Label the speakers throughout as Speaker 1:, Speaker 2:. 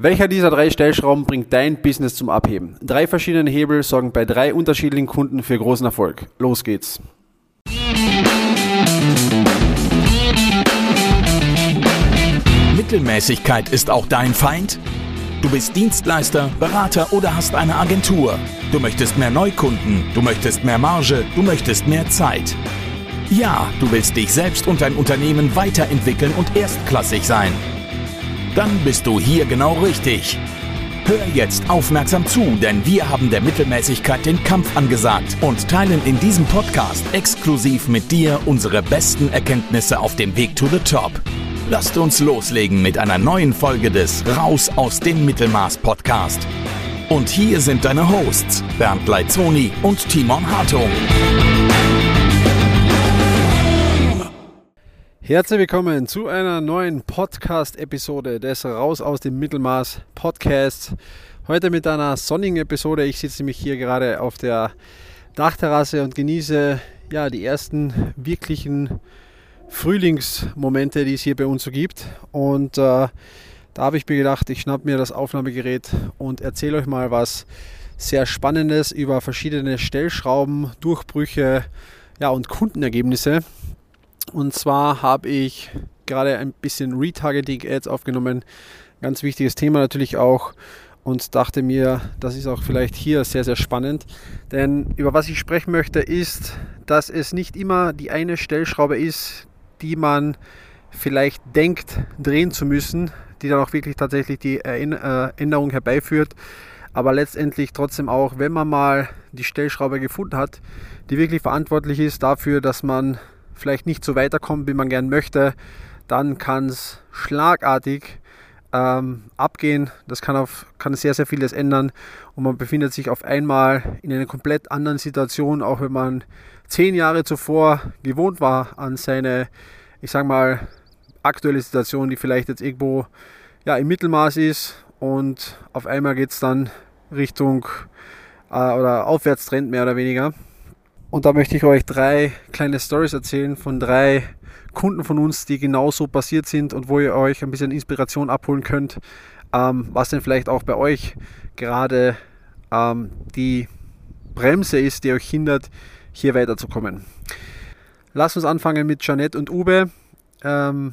Speaker 1: Welcher dieser drei Stellschrauben bringt dein Business zum Abheben? Drei verschiedene Hebel sorgen bei drei unterschiedlichen Kunden für großen Erfolg. Los geht's!
Speaker 2: Mittelmäßigkeit ist auch dein Feind? Du bist Dienstleister, Berater oder hast eine Agentur. Du möchtest mehr Neukunden, du möchtest mehr Marge, du möchtest mehr Zeit. Ja, du willst dich selbst und dein Unternehmen weiterentwickeln und erstklassig sein. Dann bist du hier genau richtig. Hör jetzt aufmerksam zu, denn wir haben der Mittelmäßigkeit den Kampf angesagt und teilen in diesem Podcast exklusiv mit dir unsere besten Erkenntnisse auf dem Weg to the Top. Lasst uns loslegen mit einer neuen Folge des Raus aus dem Mittelmaß Podcast. Und hier sind deine Hosts Bernd Leitzoni und Timon Hartung.
Speaker 1: Herzlich willkommen zu einer neuen Podcast-Episode des Raus aus dem Mittelmaß Podcasts. Heute mit einer sonnigen Episode. Ich sitze nämlich hier gerade auf der Dachterrasse und genieße ja, die ersten wirklichen Frühlingsmomente, die es hier bei uns so gibt. Und äh, da habe ich mir gedacht, ich schnappe mir das Aufnahmegerät und erzähle euch mal was sehr Spannendes über verschiedene Stellschrauben, Durchbrüche ja, und Kundenergebnisse und zwar habe ich gerade ein bisschen Retargeting-Ads aufgenommen. Ganz wichtiges Thema natürlich auch. Und dachte mir, das ist auch vielleicht hier sehr, sehr spannend. Denn über was ich sprechen möchte, ist, dass es nicht immer die eine Stellschraube ist, die man vielleicht denkt, drehen zu müssen, die dann auch wirklich tatsächlich die äh, Änderung herbeiführt. Aber letztendlich trotzdem auch, wenn man mal die Stellschraube gefunden hat, die wirklich verantwortlich ist dafür, dass man vielleicht nicht so weiterkommt, wie man gern möchte, dann kann es schlagartig ähm, abgehen. Das kann, auf, kann sehr, sehr vieles ändern und man befindet sich auf einmal in einer komplett anderen Situation, auch wenn man zehn Jahre zuvor gewohnt war an seine, ich sag mal, aktuelle Situation, die vielleicht jetzt irgendwo ja, im Mittelmaß ist und auf einmal geht es dann Richtung äh, oder Aufwärtstrend mehr oder weniger. Und da möchte ich euch drei kleine Stories erzählen von drei Kunden von uns, die genauso passiert sind und wo ihr euch ein bisschen Inspiration abholen könnt, ähm, was denn vielleicht auch bei euch gerade ähm, die Bremse ist, die euch hindert, hier weiterzukommen. Lasst uns anfangen mit Janette und Uwe ähm,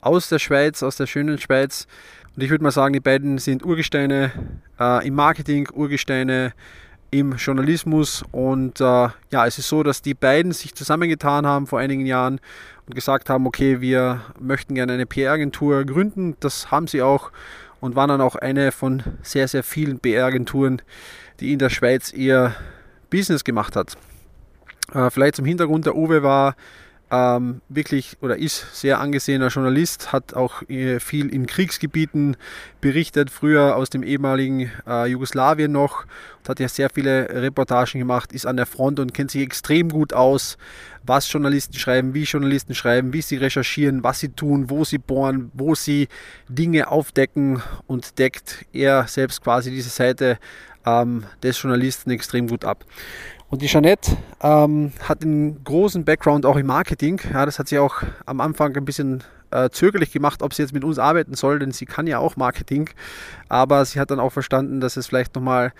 Speaker 1: aus der Schweiz, aus der schönen Schweiz. Und ich würde mal sagen, die beiden sind Urgesteine äh, im Marketing, Urgesteine im Journalismus. Und äh, ja, es ist so, dass die beiden sich zusammengetan haben vor einigen Jahren und gesagt haben, okay, wir möchten gerne eine PR-Agentur gründen. Das haben sie auch und waren dann auch eine von sehr, sehr vielen PR-Agenturen, die in der Schweiz ihr Business gemacht hat. Äh, vielleicht zum Hintergrund, der Uwe war ähm, wirklich oder ist sehr angesehener Journalist, hat auch äh, viel in Kriegsgebieten berichtet, früher aus dem ehemaligen äh, Jugoslawien noch hat ja sehr viele Reportagen gemacht, ist an der Front und kennt sich extrem gut aus, was Journalisten schreiben, wie Journalisten schreiben, wie sie recherchieren, was sie tun, wo sie bohren, wo sie Dinge aufdecken und deckt er selbst quasi diese Seite ähm, des Journalisten extrem gut ab. Und die Jeanette ähm, hat einen großen Background auch im Marketing. Ja, das hat sie auch am Anfang ein bisschen äh, zögerlich gemacht, ob sie jetzt mit uns arbeiten soll, denn sie kann ja auch Marketing. Aber sie hat dann auch verstanden, dass es vielleicht nochmal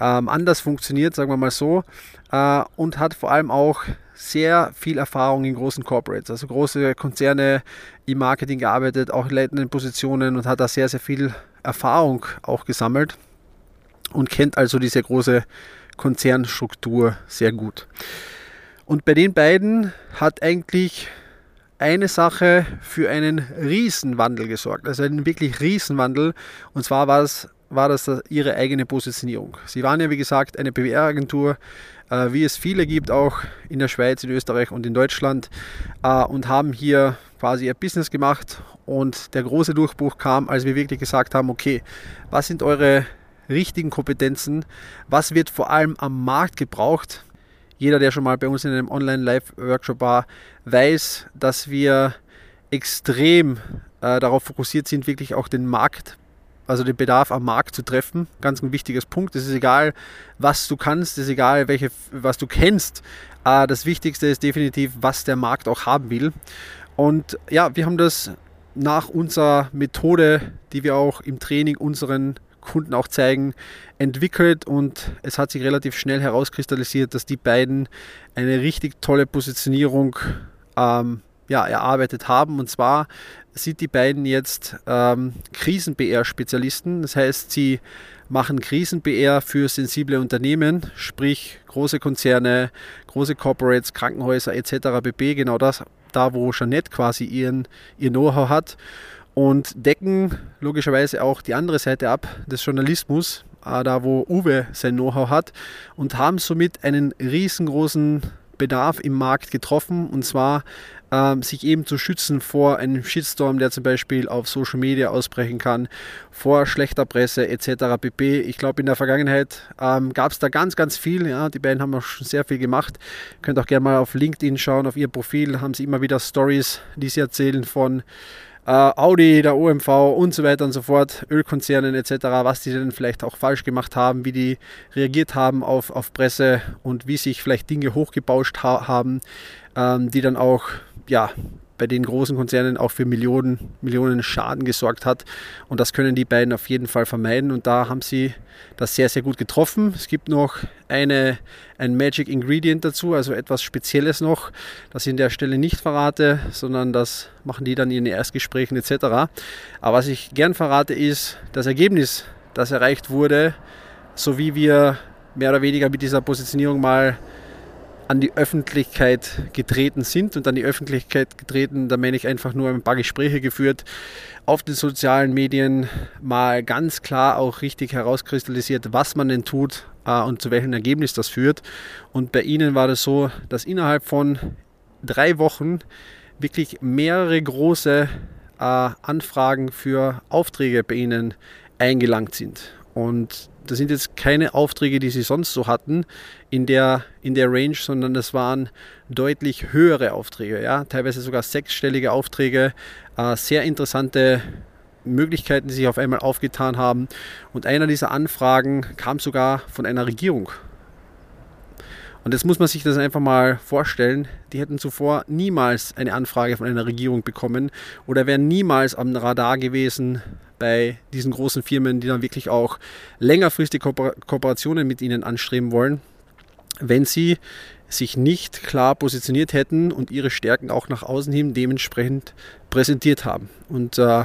Speaker 1: ähm, anders funktioniert, sagen wir mal so. Äh, und hat vor allem auch sehr viel Erfahrung in großen Corporates, also große Konzerne im Marketing gearbeitet, auch in leitenden Positionen und hat da sehr, sehr viel Erfahrung auch gesammelt und kennt also diese große Konzernstruktur sehr gut. Und bei den beiden hat eigentlich eine Sache für einen Riesenwandel gesorgt, also einen wirklich Riesenwandel. Und zwar war es war das ihre eigene Positionierung. Sie waren ja, wie gesagt, eine BWR-Agentur, äh, wie es viele gibt, auch in der Schweiz, in Österreich und in Deutschland, äh, und haben hier quasi ihr Business gemacht. Und der große Durchbruch kam, als wir wirklich gesagt haben, okay, was sind eure richtigen Kompetenzen. Was wird vor allem am Markt gebraucht? Jeder, der schon mal bei uns in einem Online-Live-Workshop war, weiß, dass wir extrem äh, darauf fokussiert sind, wirklich auch den Markt, also den Bedarf am Markt zu treffen. Ganz ein wichtiges Punkt. Es ist egal, was du kannst, es ist egal, welche, was du kennst. Äh, das Wichtigste ist definitiv, was der Markt auch haben will. Und ja, wir haben das nach unserer Methode, die wir auch im Training unseren Kunden auch zeigen, entwickelt und es hat sich relativ schnell herauskristallisiert, dass die beiden eine richtig tolle Positionierung ähm, ja, erarbeitet haben. Und zwar sind die beiden jetzt ähm, Krisen-BR-Spezialisten. Das heißt, sie machen Krisen-BR für sensible Unternehmen, sprich große Konzerne, große Corporates, Krankenhäuser etc. pp. Genau das, da wo Jeanette quasi ihren, ihr Know-how hat und decken logischerweise auch die andere Seite ab des Journalismus, äh, da wo Uwe sein Know-how hat und haben somit einen riesengroßen Bedarf im Markt getroffen und zwar ähm, sich eben zu schützen vor einem Shitstorm, der zum Beispiel auf Social Media ausbrechen kann, vor schlechter Presse etc. pp. Ich glaube, in der Vergangenheit ähm, gab es da ganz, ganz viel. Ja, die beiden haben auch schon sehr viel gemacht. Könnt auch gerne mal auf LinkedIn schauen, auf ihr Profil haben sie immer wieder Stories, die sie erzählen von Audi, der OMV und so weiter und so fort, Ölkonzernen etc., was die denn vielleicht auch falsch gemacht haben, wie die reagiert haben auf, auf Presse und wie sich vielleicht Dinge hochgebauscht ha haben, ähm, die dann auch ja, bei den großen Konzernen auch für Millionen, Millionen Schaden gesorgt hat. Und das können die beiden auf jeden Fall vermeiden. Und da haben sie das sehr, sehr gut getroffen. Es gibt noch eine, ein Magic Ingredient dazu, also etwas Spezielles noch, das ich an der Stelle nicht verrate, sondern das machen die dann in den Erstgesprächen etc. Aber was ich gern verrate, ist das Ergebnis, das erreicht wurde, so wie wir mehr oder weniger mit dieser Positionierung mal an die Öffentlichkeit getreten sind und an die Öffentlichkeit getreten, da meine ich einfach nur ein paar Gespräche geführt, auf den sozialen Medien mal ganz klar auch richtig herauskristallisiert, was man denn tut äh, und zu welchem Ergebnis das führt. Und bei Ihnen war das so, dass innerhalb von drei Wochen wirklich mehrere große äh, Anfragen für Aufträge bei Ihnen eingelangt sind. Und das sind jetzt keine Aufträge, die sie sonst so hatten in der, in der Range, sondern das waren deutlich höhere Aufträge, ja, teilweise sogar sechsstellige Aufträge, äh, sehr interessante Möglichkeiten, die sich auf einmal aufgetan haben. Und einer dieser Anfragen kam sogar von einer Regierung. Und jetzt muss man sich das einfach mal vorstellen. Die hätten zuvor niemals eine Anfrage von einer Regierung bekommen oder wären niemals am Radar gewesen bei diesen großen Firmen, die dann wirklich auch längerfristige Kooperationen mit ihnen anstreben wollen, wenn sie sich nicht klar positioniert hätten und ihre Stärken auch nach außen hin dementsprechend präsentiert haben. Und äh,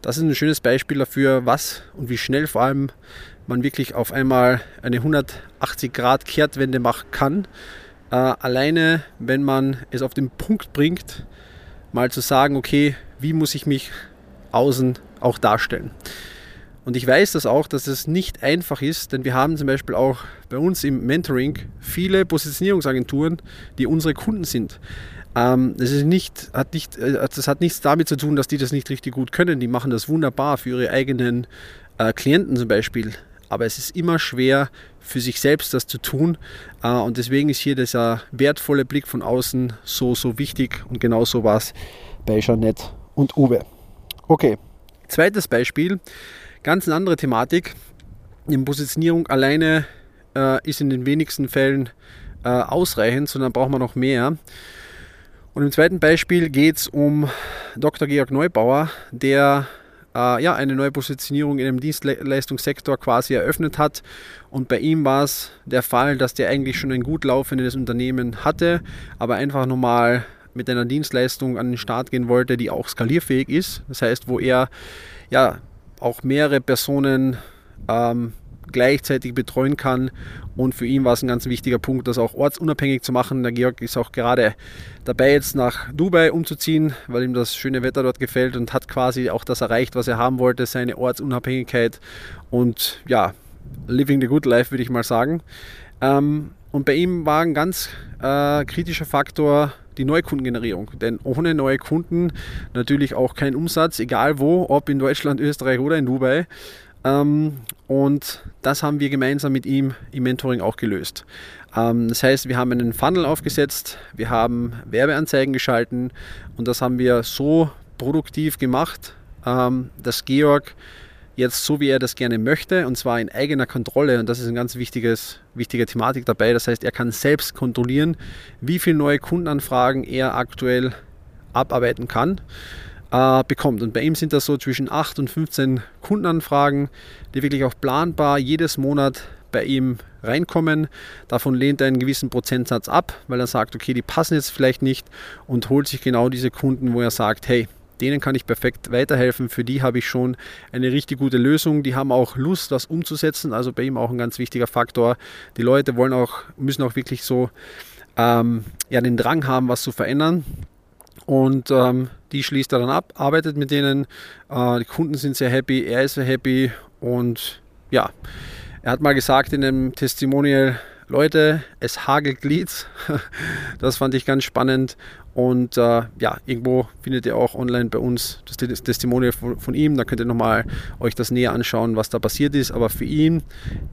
Speaker 1: das ist ein schönes Beispiel dafür, was und wie schnell vor allem man wirklich auf einmal eine 180 Grad Kehrtwende machen kann. Äh, alleine, wenn man es auf den Punkt bringt, mal zu sagen, okay, wie muss ich mich außen auch darstellen. Und ich weiß das auch, dass es nicht einfach ist, denn wir haben zum Beispiel auch bei uns im Mentoring viele Positionierungsagenturen, die unsere Kunden sind. Ähm, das, ist nicht, hat nicht, äh, das hat nichts damit zu tun, dass die das nicht richtig gut können. Die machen das wunderbar für ihre eigenen äh, Klienten zum Beispiel. Aber es ist immer schwer für sich selbst das zu tun. Äh, und deswegen ist hier dieser wertvolle Blick von außen so, so wichtig. Und genauso war es bei Jeanette und Uwe. Okay, Zweites Beispiel, ganz eine andere Thematik. Die Positionierung alleine äh, ist in den wenigsten Fällen äh, ausreichend, sondern braucht man noch mehr. Und im zweiten Beispiel geht es um Dr. Georg Neubauer, der äh, ja, eine neue Positionierung in dem Dienstleistungssektor quasi eröffnet hat. Und bei ihm war es der Fall, dass der eigentlich schon ein gut laufendes Unternehmen hatte, aber einfach nochmal mit einer Dienstleistung an den Start gehen wollte, die auch skalierfähig ist. Das heißt, wo er ja auch mehrere Personen ähm, gleichzeitig betreuen kann. Und für ihn war es ein ganz wichtiger Punkt, das auch ortsunabhängig zu machen. Der Georg ist auch gerade dabei, jetzt nach Dubai umzuziehen, weil ihm das schöne Wetter dort gefällt und hat quasi auch das erreicht, was er haben wollte, seine Ortsunabhängigkeit und ja, living the good life, würde ich mal sagen. Ähm, und bei ihm war ein ganz äh, kritischer Faktor die Neukundengenerierung. Denn ohne neue Kunden natürlich auch kein Umsatz, egal wo, ob in Deutschland, Österreich oder in Dubai. Ähm, und das haben wir gemeinsam mit ihm im Mentoring auch gelöst. Ähm, das heißt, wir haben einen Funnel aufgesetzt, wir haben Werbeanzeigen geschalten und das haben wir so produktiv gemacht, ähm, dass Georg jetzt so, wie er das gerne möchte, und zwar in eigener Kontrolle. Und das ist eine ganz wichtiges, wichtige Thematik dabei. Das heißt, er kann selbst kontrollieren, wie viele neue Kundenanfragen er aktuell abarbeiten kann. äh, bekommt. Und bei ihm sind das so zwischen 8 und 15 Kundenanfragen, die wirklich auch planbar jedes Monat bei ihm reinkommen. Davon lehnt er einen gewissen Prozentsatz ab, weil er sagt, okay, die passen jetzt vielleicht nicht und holt sich genau diese Kunden, wo er sagt, hey, denen kann ich perfekt weiterhelfen. Für die habe ich schon eine richtig gute Lösung. Die haben auch Lust, das umzusetzen. Also bei ihm auch ein ganz wichtiger Faktor. Die Leute wollen auch, müssen auch wirklich so ähm, ja, den Drang haben, was zu verändern. Und ähm, die schließt er dann ab, arbeitet mit denen. Äh, die Kunden sind sehr happy, er ist sehr happy. Und ja, er hat mal gesagt in einem Testimonial, Leute, es hagelt Leads. Das fand ich ganz spannend. Und äh, ja, irgendwo findet ihr auch online bei uns das Testimonial von, von ihm. Da könnt ihr nochmal euch das näher anschauen, was da passiert ist. Aber für ihn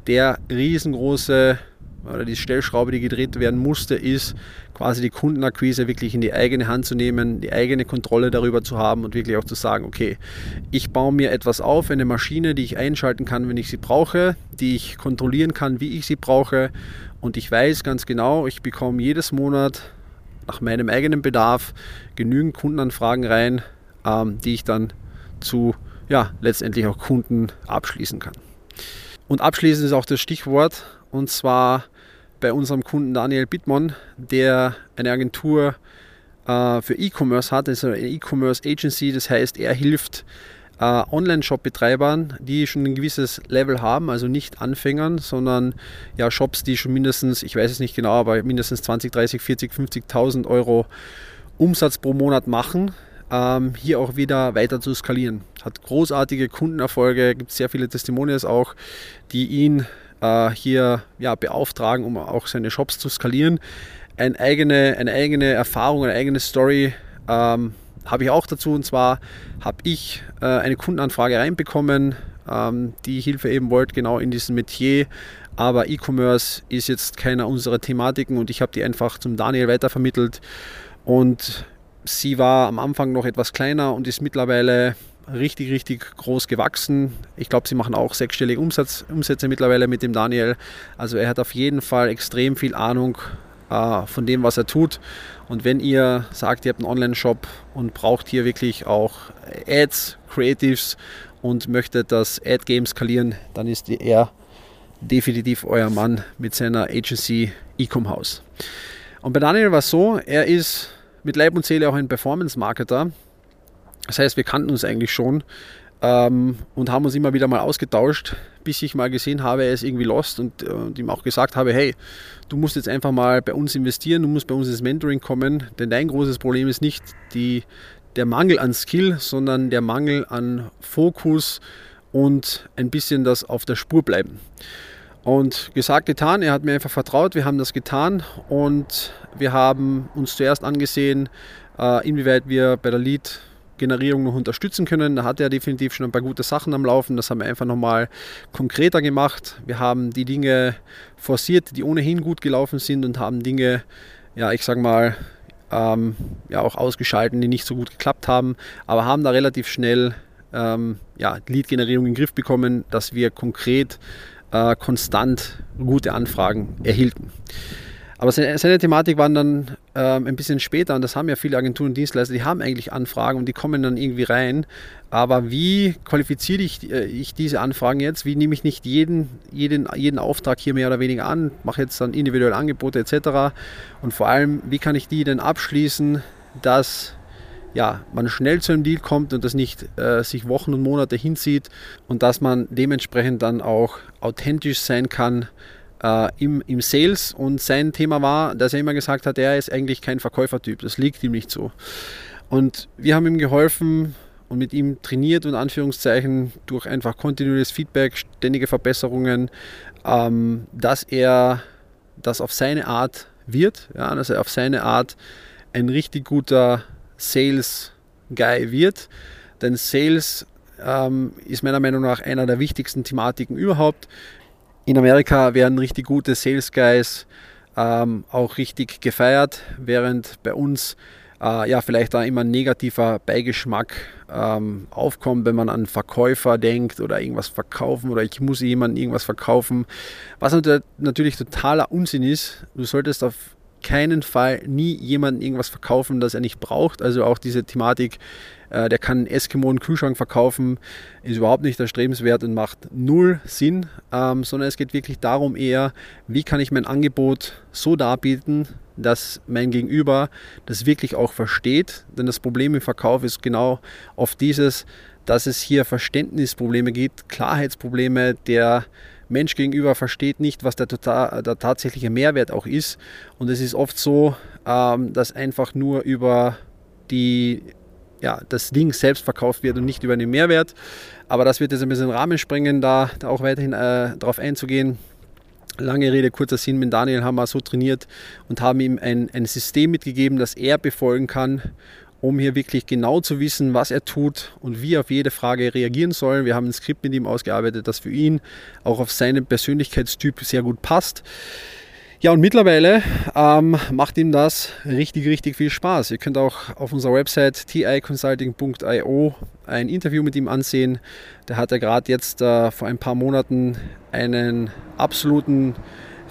Speaker 1: der riesengroße oder die Stellschraube, die gedreht werden musste, ist quasi die Kundenakquise wirklich in die eigene Hand zu nehmen, die eigene Kontrolle darüber zu haben und wirklich auch zu sagen, okay, ich baue mir etwas auf, eine Maschine, die ich einschalten kann, wenn ich sie brauche, die ich kontrollieren kann, wie ich sie brauche und ich weiß ganz genau, ich bekomme jedes Monat nach meinem eigenen Bedarf genügend Kundenanfragen rein, ähm, die ich dann zu ja, letztendlich auch Kunden abschließen kann. Und abschließend ist auch das Stichwort und zwar bei unserem Kunden Daniel Bittmann, der eine Agentur äh, für E-Commerce hat, also eine E-Commerce Agency. Das heißt, er hilft äh, Online-Shop-Betreibern, die schon ein gewisses Level haben, also nicht Anfängern, sondern ja Shops, die schon mindestens, ich weiß es nicht genau, aber mindestens 20, 30, 40, 50.000 Euro Umsatz pro Monat machen, ähm, hier auch wieder weiter zu skalieren. Hat großartige Kundenerfolge, gibt sehr viele Testimonials auch, die ihn äh, hier ja, beauftragen, um auch seine Shops zu skalieren. Eine eigene, eine eigene Erfahrung, eine eigene Story ähm, habe ich auch dazu. Und zwar habe ich äh, eine Kundenanfrage reinbekommen, ähm, die Hilfe eben wollte, genau in diesem Metier. Aber E-Commerce ist jetzt keiner unserer Thematiken und ich habe die einfach zum Daniel weitervermittelt. Und sie war am Anfang noch etwas kleiner und ist mittlerweile richtig, richtig groß gewachsen. Ich glaube, sie machen auch sechsstellige Umsatz, Umsätze mittlerweile mit dem Daniel. Also er hat auf jeden Fall extrem viel Ahnung äh, von dem, was er tut. Und wenn ihr sagt, ihr habt einen Online-Shop und braucht hier wirklich auch Ads, Creatives und möchtet das Ad-Game skalieren, dann ist er definitiv euer Mann mit seiner Agency Ecom House. Und bei Daniel war es so, er ist mit Leib und Seele auch ein Performance-Marketer. Das heißt, wir kannten uns eigentlich schon ähm, und haben uns immer wieder mal ausgetauscht, bis ich mal gesehen habe, er ist irgendwie lost und, äh, und ihm auch gesagt habe, hey, du musst jetzt einfach mal bei uns investieren, du musst bei uns ins Mentoring kommen, denn dein großes Problem ist nicht die, der Mangel an Skill, sondern der Mangel an Fokus und ein bisschen das auf der Spur bleiben. Und gesagt, getan, er hat mir einfach vertraut, wir haben das getan und wir haben uns zuerst angesehen, äh, inwieweit wir bei der Lead Generierung noch unterstützen können. Da hat er definitiv schon ein paar gute Sachen am Laufen. Das haben wir einfach nochmal konkreter gemacht. Wir haben die Dinge forciert, die ohnehin gut gelaufen sind und haben Dinge, ja, ich sag mal, ähm, ja, auch ausgeschalten, die nicht so gut geklappt haben, aber haben da relativ schnell ähm, ja, Lead-Generierung in den Griff bekommen, dass wir konkret äh, konstant gute Anfragen erhielten. Aber seine, Thematik waren dann ähm, ein bisschen später, und das haben ja viele Agenturen und Dienstleister, die haben eigentlich Anfragen und die kommen dann irgendwie rein. Aber wie qualifiziere ich, äh, ich diese Anfragen jetzt? Wie nehme ich nicht jeden, jeden, jeden Auftrag hier mehr oder weniger an, mache jetzt dann individuelle Angebote etc. Und vor allem, wie kann ich die denn abschließen, dass ja, man schnell zu einem Deal kommt und das nicht äh, sich Wochen und Monate hinzieht und dass man dementsprechend dann auch authentisch sein kann äh, im, im Sales und sein Thema war, dass er immer gesagt hat, er ist eigentlich kein Verkäufertyp, das liegt ihm nicht so. Und wir haben ihm geholfen und mit ihm trainiert und Anführungszeichen durch einfach kontinuierliches Feedback, ständige Verbesserungen, ähm, dass er das auf seine Art wird, ja, dass er auf seine Art ein richtig guter Sales Guy wird. Denn Sales ähm, ist meiner Meinung nach einer der wichtigsten Thematiken überhaupt. In Amerika werden richtig gute Sales Guys ähm, auch richtig gefeiert, während bei uns äh, ja vielleicht da immer ein negativer Beigeschmack ähm, aufkommt, wenn man an Verkäufer denkt oder irgendwas verkaufen oder ich muss jemandem irgendwas verkaufen. Was natürlich totaler Unsinn ist. Du solltest auf keinen Fall nie jemandem irgendwas verkaufen, das er nicht braucht. Also auch diese Thematik, äh, der kann Eskimo einen Kühlschrank verkaufen, ist überhaupt nicht erstrebenswert und macht null Sinn, ähm, sondern es geht wirklich darum eher, wie kann ich mein Angebot so darbieten, dass mein Gegenüber das wirklich auch versteht. Denn das Problem im Verkauf ist genau oft dieses, dass es hier Verständnisprobleme gibt, Klarheitsprobleme, der Mensch gegenüber versteht nicht, was der, total, der tatsächliche Mehrwert auch ist. Und es ist oft so, ähm, dass einfach nur über die, ja, das Ding selbst verkauft wird und nicht über den Mehrwert. Aber das wird jetzt ein bisschen Rahmen sprengen, da, da auch weiterhin äh, darauf einzugehen. Lange Rede, kurzer Sinn, mit Daniel haben wir so trainiert und haben ihm ein, ein System mitgegeben, das er befolgen kann um hier wirklich genau zu wissen, was er tut und wie er auf jede Frage reagieren soll. Wir haben ein Skript mit ihm ausgearbeitet, das für ihn auch auf seinen Persönlichkeitstyp sehr gut passt. Ja, und mittlerweile ähm, macht ihm das richtig, richtig viel Spaß. Ihr könnt auch auf unserer Website ticonsulting.io ein Interview mit ihm ansehen. Der hat ja gerade jetzt äh, vor ein paar Monaten einen absoluten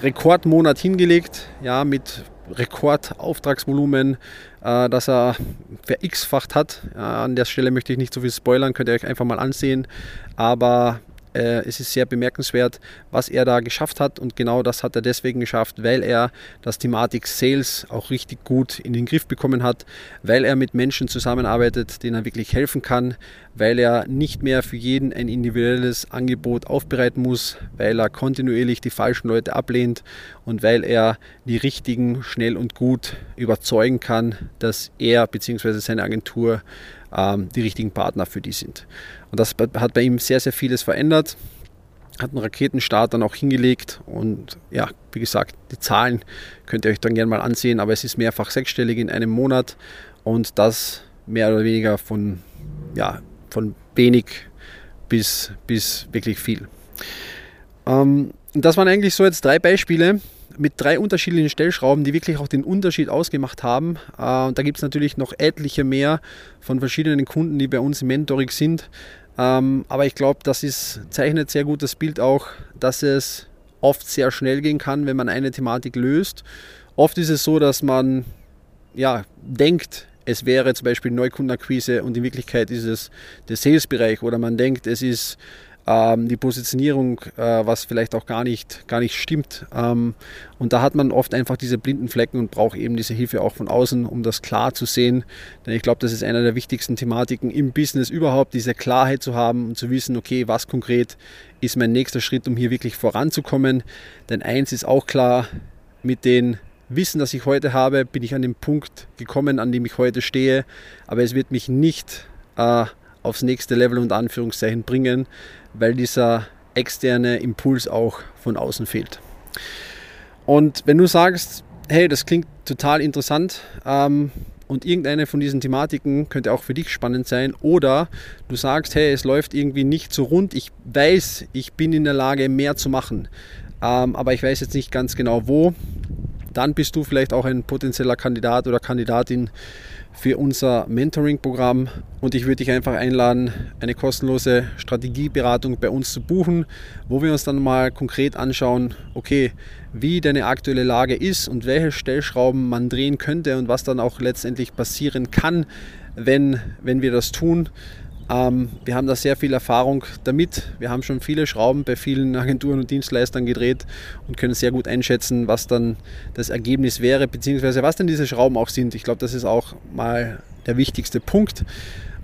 Speaker 1: Rekordmonat hingelegt, ja, mit Rekordauftragsvolumen, äh, das er verx-facht hat. Ja, an der Stelle möchte ich nicht so viel spoilern, könnt ihr euch einfach mal ansehen. Aber äh, es ist sehr bemerkenswert, was er da geschafft hat. Und genau das hat er deswegen geschafft, weil er das Thematik Sales auch richtig gut in den Griff bekommen hat, weil er mit Menschen zusammenarbeitet, denen er wirklich helfen kann, weil er nicht mehr für jeden ein individuelles Angebot aufbereiten muss, weil er kontinuierlich die falschen Leute ablehnt. Und weil er die richtigen schnell und gut überzeugen kann, dass er bzw. seine Agentur ähm, die richtigen Partner für die sind. Und das hat bei ihm sehr, sehr vieles verändert. Hat einen Raketenstart dann auch hingelegt und ja, wie gesagt, die Zahlen könnt ihr euch dann gerne mal ansehen, aber es ist mehrfach sechsstellig in einem Monat und das mehr oder weniger von, ja, von wenig bis, bis wirklich viel. Ähm, das waren eigentlich so jetzt drei Beispiele, mit drei unterschiedlichen Stellschrauben, die wirklich auch den Unterschied ausgemacht haben. Äh, und da gibt es natürlich noch etliche mehr von verschiedenen Kunden, die bei uns im Mentoring sind. Ähm, aber ich glaube, das ist, zeichnet sehr gut das Bild auch, dass es oft sehr schnell gehen kann, wenn man eine Thematik löst. Oft ist es so, dass man ja, denkt, es wäre zum Beispiel Neukundenakquise und in Wirklichkeit ist es der Sales-Bereich oder man denkt, es ist ähm, die Positionierung, äh, was vielleicht auch gar nicht, gar nicht stimmt. Ähm, und da hat man oft einfach diese blinden Flecken und braucht eben diese Hilfe auch von außen, um das klar zu sehen. Denn ich glaube, das ist eine der wichtigsten Thematiken im Business überhaupt, diese Klarheit zu haben und zu wissen, okay, was konkret ist mein nächster Schritt, um hier wirklich voranzukommen. Denn eins ist auch klar, mit den Wissen, das ich heute habe, bin ich an den Punkt gekommen, an dem ich heute stehe. Aber es wird mich nicht äh, aufs nächste Level und Anführungszeichen bringen, weil dieser externe Impuls auch von außen fehlt. Und wenn du sagst, hey, das klingt total interessant ähm, und irgendeine von diesen Thematiken könnte auch für dich spannend sein, oder du sagst, hey, es läuft irgendwie nicht so rund, ich weiß, ich bin in der Lage, mehr zu machen, ähm, aber ich weiß jetzt nicht ganz genau wo, dann bist du vielleicht auch ein potenzieller Kandidat oder Kandidatin für unser Mentoring-Programm und ich würde dich einfach einladen, eine kostenlose Strategieberatung bei uns zu buchen, wo wir uns dann mal konkret anschauen, okay, wie deine aktuelle Lage ist und welche Stellschrauben man drehen könnte und was dann auch letztendlich passieren kann, wenn, wenn wir das tun. Ähm, wir haben da sehr viel Erfahrung damit. Wir haben schon viele Schrauben bei vielen Agenturen und Dienstleistern gedreht und können sehr gut einschätzen, was dann das Ergebnis wäre, beziehungsweise was denn diese Schrauben auch sind. Ich glaube, das ist auch mal der wichtigste Punkt.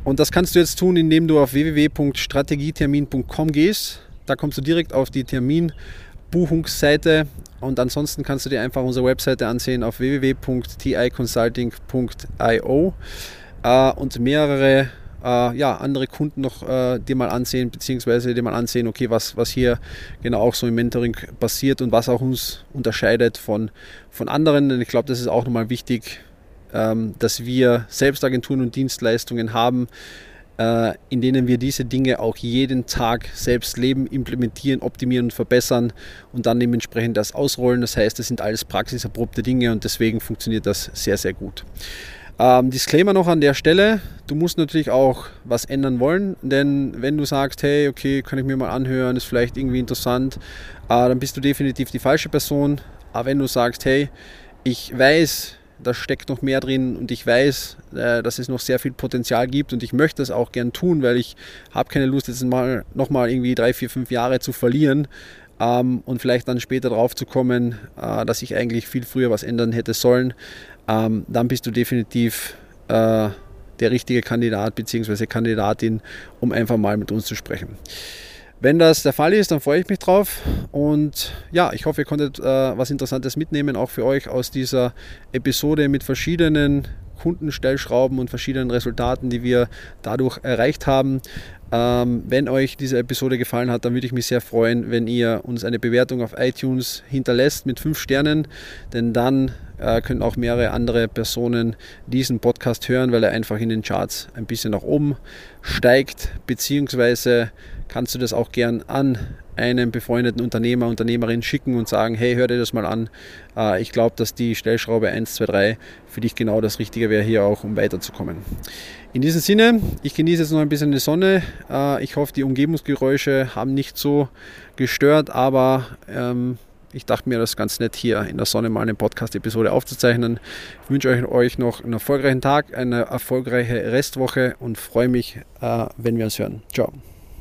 Speaker 1: Und das kannst du jetzt tun, indem du auf www.strategietermin.com gehst. Da kommst du direkt auf die Terminbuchungsseite und ansonsten kannst du dir einfach unsere Webseite ansehen auf www.ticonsulting.io äh, und mehrere äh, ja, andere Kunden noch äh, dir mal ansehen, beziehungsweise dir mal ansehen, okay, was, was hier genau auch so im Mentoring passiert und was auch uns unterscheidet von, von anderen. Denn ich glaube, das ist auch nochmal wichtig, ähm, dass wir Selbstagenturen und Dienstleistungen haben, äh, in denen wir diese Dinge auch jeden Tag selbst leben, implementieren, optimieren und verbessern und dann dementsprechend das ausrollen. Das heißt, das sind alles praxiserprobte Dinge und deswegen funktioniert das sehr, sehr gut. Ähm, Disclaimer noch an der Stelle, du musst natürlich auch was ändern wollen, denn wenn du sagst, hey, okay, kann ich mir mal anhören, ist vielleicht irgendwie interessant, äh, dann bist du definitiv die falsche Person. Aber wenn du sagst, hey, ich weiß, da steckt noch mehr drin und ich weiß, äh, dass es noch sehr viel Potenzial gibt und ich möchte das auch gern tun, weil ich habe keine Lust, jetzt mal nochmal irgendwie drei, vier, fünf Jahre zu verlieren ähm, und vielleicht dann später drauf zu kommen, äh, dass ich eigentlich viel früher was ändern hätte sollen. Ähm, dann bist du definitiv äh, der richtige Kandidat bzw. Kandidatin, um einfach mal mit uns zu sprechen. Wenn das der Fall ist, dann freue ich mich drauf. Und ja, ich hoffe, ihr konntet äh, was Interessantes mitnehmen, auch für euch aus dieser Episode mit verschiedenen Kundenstellschrauben und verschiedenen Resultaten, die wir dadurch erreicht haben. Ähm, wenn euch diese Episode gefallen hat, dann würde ich mich sehr freuen, wenn ihr uns eine Bewertung auf iTunes hinterlässt mit fünf Sternen, denn dann äh, können auch mehrere andere Personen diesen Podcast hören, weil er einfach in den Charts ein bisschen nach oben steigt, beziehungsweise kannst du das auch gern an einen befreundeten Unternehmer, Unternehmerin schicken und sagen, hey, hör dir das mal an. Äh, ich glaube, dass die Stellschraube 1, 2, 3 für dich genau das Richtige wäre hier auch, um weiterzukommen. In diesem Sinne, ich genieße jetzt noch ein bisschen die Sonne. Äh, ich hoffe, die Umgebungsgeräusche haben nicht so gestört, aber ähm, ich dachte mir, das ist ganz nett hier in der Sonne mal eine Podcast-Episode aufzuzeichnen. Ich wünsche euch noch einen erfolgreichen Tag, eine erfolgreiche Restwoche und freue mich, äh, wenn wir uns hören. Ciao.